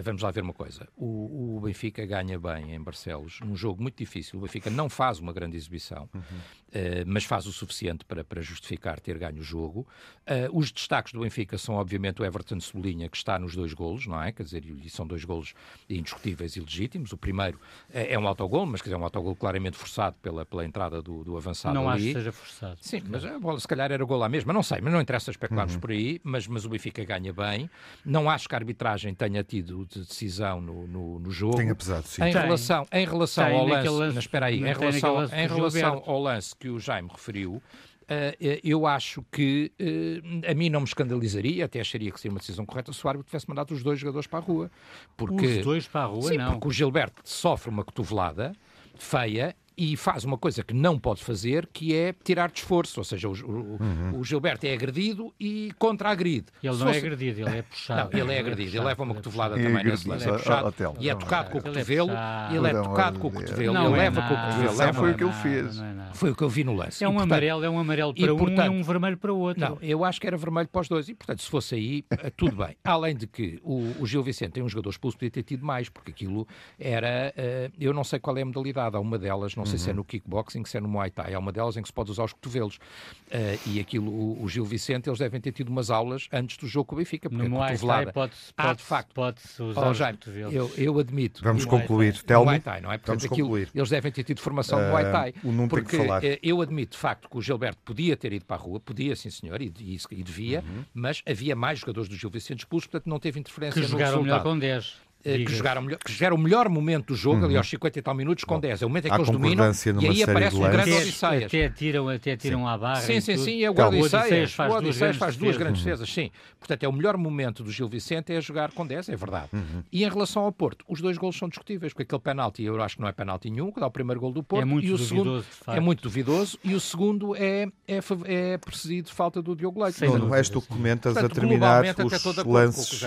vamos lá ver uma coisa. O, o, Benfica ganha bem em Barcelos, num jogo muito difícil. O Benfica não faz uma grande exibição, uhum. uh, mas faz o suficiente para, para justificar ter ganho o jogo. Uh, os destaques do Benfica são, obviamente, o Everton Cebolinha, que está nos dois golos, não é? Quer dizer, e são dois golos indiscutíveis e legítimos. O primeiro é, é um autogol, mas quer dizer, é um autogol claramente forçado pela, pela entrada do, do avançado não ali. acho que seja forçado. Sim, mas a bola se calhar era gol lá mesmo, não sei, mas não interessa especularmos uhum. por aí, mas, mas o Benfica ganha bem. Não acho que a arbitragem tenha tido de decisão no, no, no jogo. Tem apesado, sim. Em tem. relação, em relação tem ao lance, lance, mas espera aí, em relação, em relação ao lance que o Jaime referiu, Uh, eu acho que uh, a mim não me escandalizaria, até acharia que seria uma decisão correta se o árbitro tivesse mandado os dois jogadores para a rua. Porque, os dois para a rua, sim, não. Porque o Gilberto sofre uma cotovelada feia e faz uma coisa que não pode fazer, que é tirar de esforço. Ou seja, o, o, uhum. o Gilberto é agredido e contra-agride. Ele não é agredido, ele é puxado. Não, ele é agredido, ele, é ele leva uma cotovelada é também nesse lance. É puxado e é tocado com o cotovelo. Ele é tocado com o cotovelo, ele leva com o cotovelo. Foi o que ele fez. Foi o que eu vi no lance. É um amarelo, é um amarelo para um e um vermelho para o outro. Não, eu acho que era vermelho para os dois. E, portanto, se fosse aí, eh, tudo bem. *laughs* Além de que o, Gil Vicente tem um jogador expulso, podia ter tido mais, porque aquilo era. Eh, eu não sei qual é a modalidade. Há uma delas, não sei se é uhum. no kickbox boxing, se é no Muay Thai. Há uma delas em que se pode usar os cotovelos. Uh, e aquilo, o, o, Gil Vicente, eles devem ter tido umas aulas antes do jogo com o Benfica. Porque no Muay Thai pode-se pode, ah, de facto, pode usar oh, Jaime, cotovelos. Eu, eu admito. Vamos concluir. Telmo, Muay Thai, não é? Portanto, Vamos aquilo, concluir. Eles devem ter tido formação uh, Muay Thai. O Nuno porque tem que falar. Uh, eu admito, de facto, que o Gilberto podia ter ido para a rua, podia, sim senhor, e, e, e devia, uhum. mas havia mais jogadores do Gil Vicente expulsos, portanto não teve interferência que no jogaram resultado. melhor com 10. Eh, que, jogaram melhor, que geram o melhor momento do jogo, uhum. ali aos 50 e tal minutos, com Bom, 10. É o momento em que eles dominam e aí aparece um grande Odisseias. Até tiram, até tiram à barra. Sim, sim, sim. É o Odisseias. O Odisseias faz duas grandes defesas, sim. Portanto, é o melhor momento do Gil Vicente é jogar com 10, é verdade. Uhum. E em relação ao Porto, os dois golos são discutíveis, porque aquele penalti eu acho que não é penalti nenhum, que dá o primeiro gol do Porto. É muito e o segundo é muito duvidoso. E o segundo é, é, é precedido de falta do Diogo Leite. Não, és tu que comentas Portanto, a terminar os lances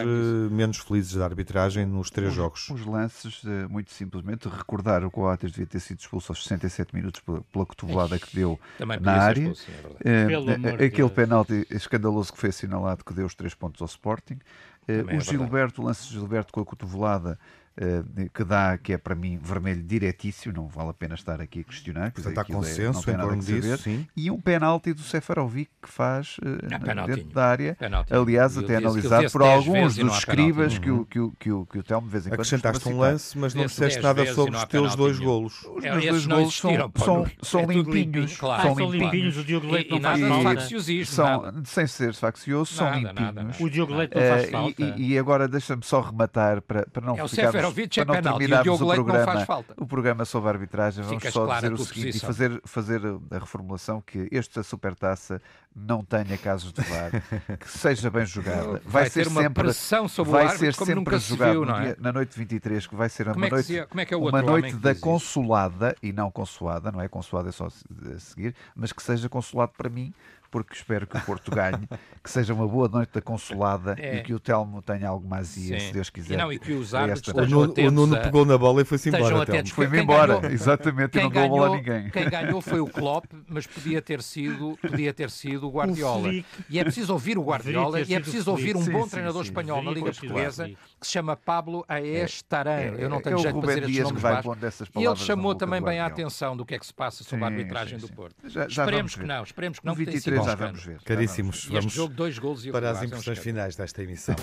menos felizes da arbitragem nos três jogos. lances, eh, muito simplesmente, recordar o Coates devia ter sido expulso aos 67 minutos pela, cotovelada que deu na área. Expulso, é é, aquele penalti escandaloso que foi assinalado que deu os três pontos ao Sporting. Eh, Também o é Gilberto, o lance de Gilberto com a cotovelada que dá, que é para mim vermelho diretíssimo, não vale a pena estar aqui a questionar. Portanto, há consenso é, em torno disso, sim. E um penalti do Sefarovic que faz uh, dentro da área, aliás, até analisado por alguns dos escribas que, o, que, o, que, o, que o Telmo de vez em quando Acrescentaste um lance, mas não disseste nada sobre os teus dois golos. Os meus dois golos são, são, são é limpinhos. São limpinhos, o Diogo Leite não faz falta. Sem ser faccioso, são limpinhos. O Diogo Leite não faz falta. E agora deixa-me só rematar para não ficarmos Seferovic é penal e o Diogo Leite programa, não faz falta. O programa sobre a arbitragem, vamos Ficas só dizer o seguinte e fazer, fazer a reformulação que este da Supertaça não tenha casos de VAR, que seja bem jogada. Vai, vai ser uma sempre, pressão sobre vai o árbitro, ser como sempre nunca se viu, não é? Dia, na noite 23, que vai ser uma é noite, é, é uma noite da consolada, e não consoada, não é consoada é só a seguir, mas que seja consolado para mim, porque espero que o Porto ganhe, *laughs* que seja uma boa noite da consolada é. e que o Telmo tenha algo mais dia, se Deus quiser. E não, e que os árbitros o Nuno, o Nuno pegou na bola e foi-se embora. Foi-me embora, ganhou, exatamente, e não deu a bola a ninguém. Quem ganhou foi o *laughs* Klopp, mas podia ter sido, podia ter sido o Guardiola. E é preciso ouvir o *laughs* Guardiola e é preciso ouvir um bom treinador espanhol na Liga Portuguesa que se chama Pablo. É, Eu não tenho é jeito de fazer estes nomes baixos. E ele chamou também bem a atenção do que é que se passa sobre a arbitragem do Porto. Esperemos que não, esperemos que não. 23 já vamos ver caríssimos. Vamos jogo, dois golos para as impressões finais desta emissão.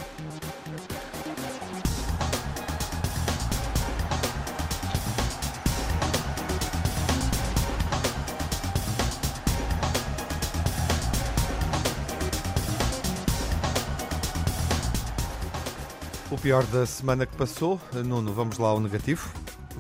Pior da semana que passou, Nuno, vamos lá ao negativo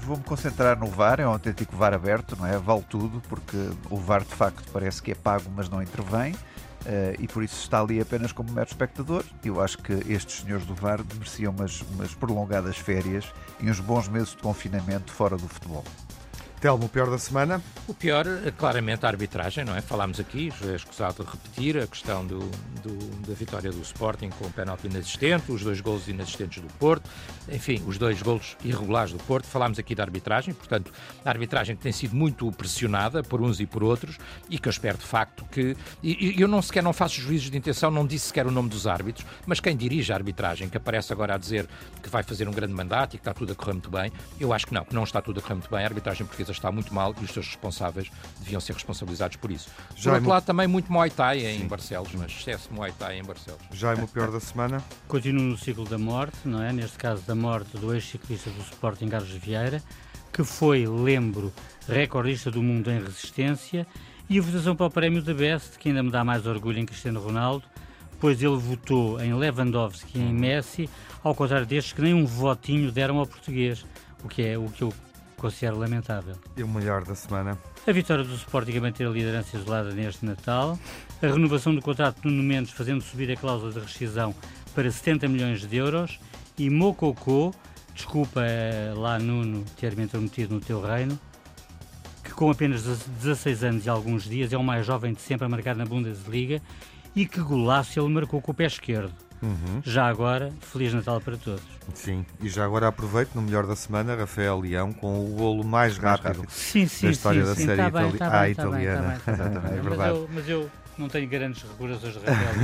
vou-me concentrar no VAR, é um autêntico VAR aberto, não é? Vale tudo, porque o VAR de facto parece que é pago, mas não intervém. Uh, e por isso está ali apenas como mero espectador. Eu acho que estes senhores do VAR mereciam umas, umas prolongadas férias e uns bons meses de confinamento fora do futebol. Telmo, o pior da semana? O pior, claramente, a arbitragem, não é? Falámos aqui, é escusado repetir a questão do, do, da vitória do Sporting com o penalti inexistente, os dois golos inexistentes do Porto, enfim, os dois golos irregulares do Porto. Falámos aqui da arbitragem, portanto, a arbitragem que tem sido muito pressionada por uns e por outros e que eu espero de facto que. E, eu não sequer não faço juízos de intenção, não disse sequer o nome dos árbitros, mas quem dirige a arbitragem, que aparece agora a dizer que vai fazer um grande mandato e que está tudo a correr muito bem, eu acho que não, que não está tudo a correr muito bem. A arbitragem portuguesa está muito mal e os seus responsáveis deviam ser responsabilizados por isso. Por outro lado, também muito Muay Thai em Sim. Barcelos, mas excesso de Muay Thai em Barcelos. Já é o pior da semana? *laughs* Continuo no ciclo da morte, não é? Neste caso da morte do ex-ciclista do Sporting Carlos Vieira, que foi, lembro, recordista do mundo em resistência, e a votação para o prémio da Best, que ainda me dá mais orgulho em Cristiano Ronaldo, pois ele votou em Lewandowski e em Messi, ao contrário destes que nem um votinho deram ao português, o que é o que eu considero lamentável. E o melhor da semana? A vitória do Sporting a manter a liderança isolada neste Natal, a renovação do contrato de Nuno Mendes fazendo subir a cláusula de rescisão para 70 milhões de euros e Mococô, desculpa eh, lá Nuno ter me intrometido no teu reino, que com apenas 16 anos e alguns dias é o mais jovem de sempre a marcar na Bundesliga e que golaço ele marcou com o pé esquerdo. Uhum. Já agora, Feliz Natal para todos. Sim, e já agora aproveito no melhor da semana, Rafael Leão com o golo mais rápido sim, sim, da história sim, da série tá itali tá bem, italiana. Tá bem, tá bem, *laughs* é verdade. Mas eu, mas eu não tenho grandes recordações de Rafael.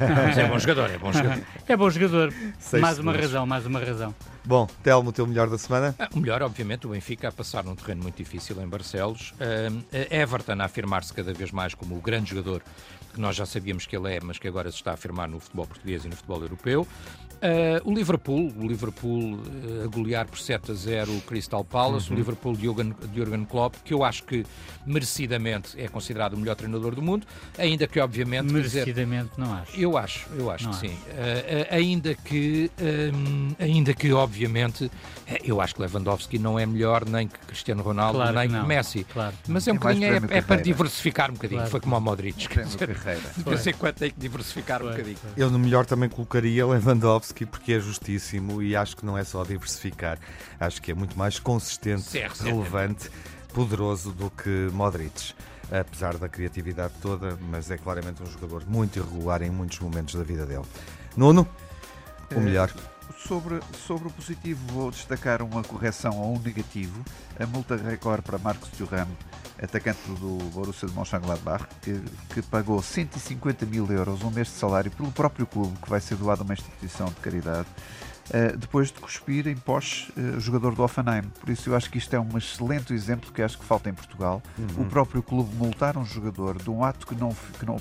*laughs* mas é bom jogador, é bom jogador. *laughs* é bom jogador. Seis mais segundos. uma razão, mais uma razão. Bom, Telmo, o teu melhor da semana? Ah, o melhor, obviamente, o Benfica a passar num terreno muito difícil em Barcelos. Uh, Everton a afirmar-se cada vez mais como o grande jogador que nós já sabíamos que ele é, mas que agora se está a afirmar no futebol português e no futebol europeu. Uh, o Liverpool, o Liverpool uh, a golear por 7 a 0 o Crystal Palace, uhum. o Liverpool de Jurgen Klopp, que eu acho que merecidamente é considerado o melhor treinador do mundo, ainda que obviamente... Merecidamente dizer, não acho. Eu acho, eu acho não que acho. sim. Uh, ainda que, ainda que obviamente, eu acho que Lewandowski não é melhor nem que Cristiano Ronaldo, claro nem que, que Messi. Claro. Mas é um é bocadinho, é, é, para diversificar um bocadinho, claro. foi como o Modric. De vez em quando tem que diversificar foi. um bocadinho. Eu no melhor também colocaria Lewandowski Lewandowski porque é justíssimo e acho que não é só diversificar, acho que é muito mais consistente, certo, relevante, poderoso do que Modric. Apesar da criatividade toda, mas é claramente um jogador muito irregular em muitos momentos da vida dele. Nuno, o melhor. Sobre, sobre o positivo, vou destacar uma correção a um negativo. A multa recorde para Marcos Thuram, atacante do Borussia de Mönchengladbach, que, que pagou 150 mil euros, um mês de salário, pelo próprio clube, que vai ser doado a uma instituição de caridade. Uh, depois de cuspir em pós uh, jogador do Offenheim. Por isso eu acho que isto é um excelente exemplo que acho que falta em Portugal. Uhum. O próprio clube multar um jogador de um ato que, não, que, não,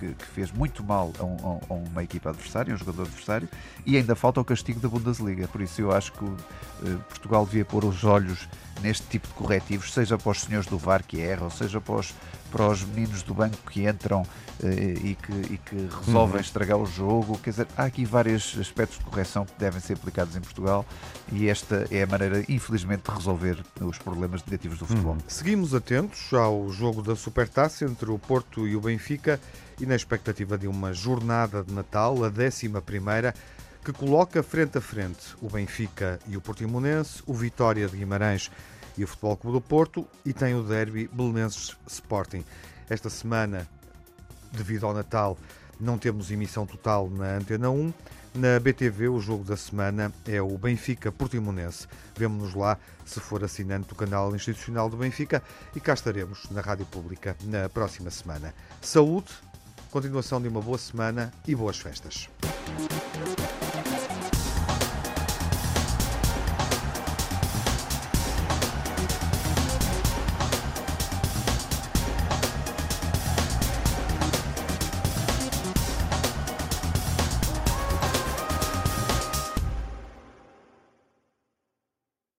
que, que fez muito mal a, um, a, uma equipa adversária, um jogador adversário, e ainda falta o castigo da Bundesliga. Por isso eu acho que uh, Portugal devia pôr os olhos neste tipo de corretivos, seja para os senhores do VAR que erram, seja para os, para os meninos do banco que entram eh, e, que, e que resolvem uhum. estragar o jogo. Quer dizer, há aqui vários aspectos de correção que devem ser aplicados em Portugal e esta é a maneira, infelizmente, de resolver os problemas negativos do futebol. Uhum. Seguimos atentos ao jogo da Supertaça entre o Porto e o Benfica e na expectativa de uma jornada de Natal, a décima primeira, que coloca frente a frente o Benfica e o Portimonense, o Vitória de Guimarães e o Futebol Clube do Porto e tem o derby Belenenses Sporting. Esta semana, devido ao Natal, não temos emissão total na Antena 1. Na BTV, o jogo da semana é o Benfica Portimonense. Vemo-nos lá se for assinante do canal institucional do Benfica e cá estaremos na Rádio Pública na próxima semana. Saúde, Continuação de uma boa semana e boas festas.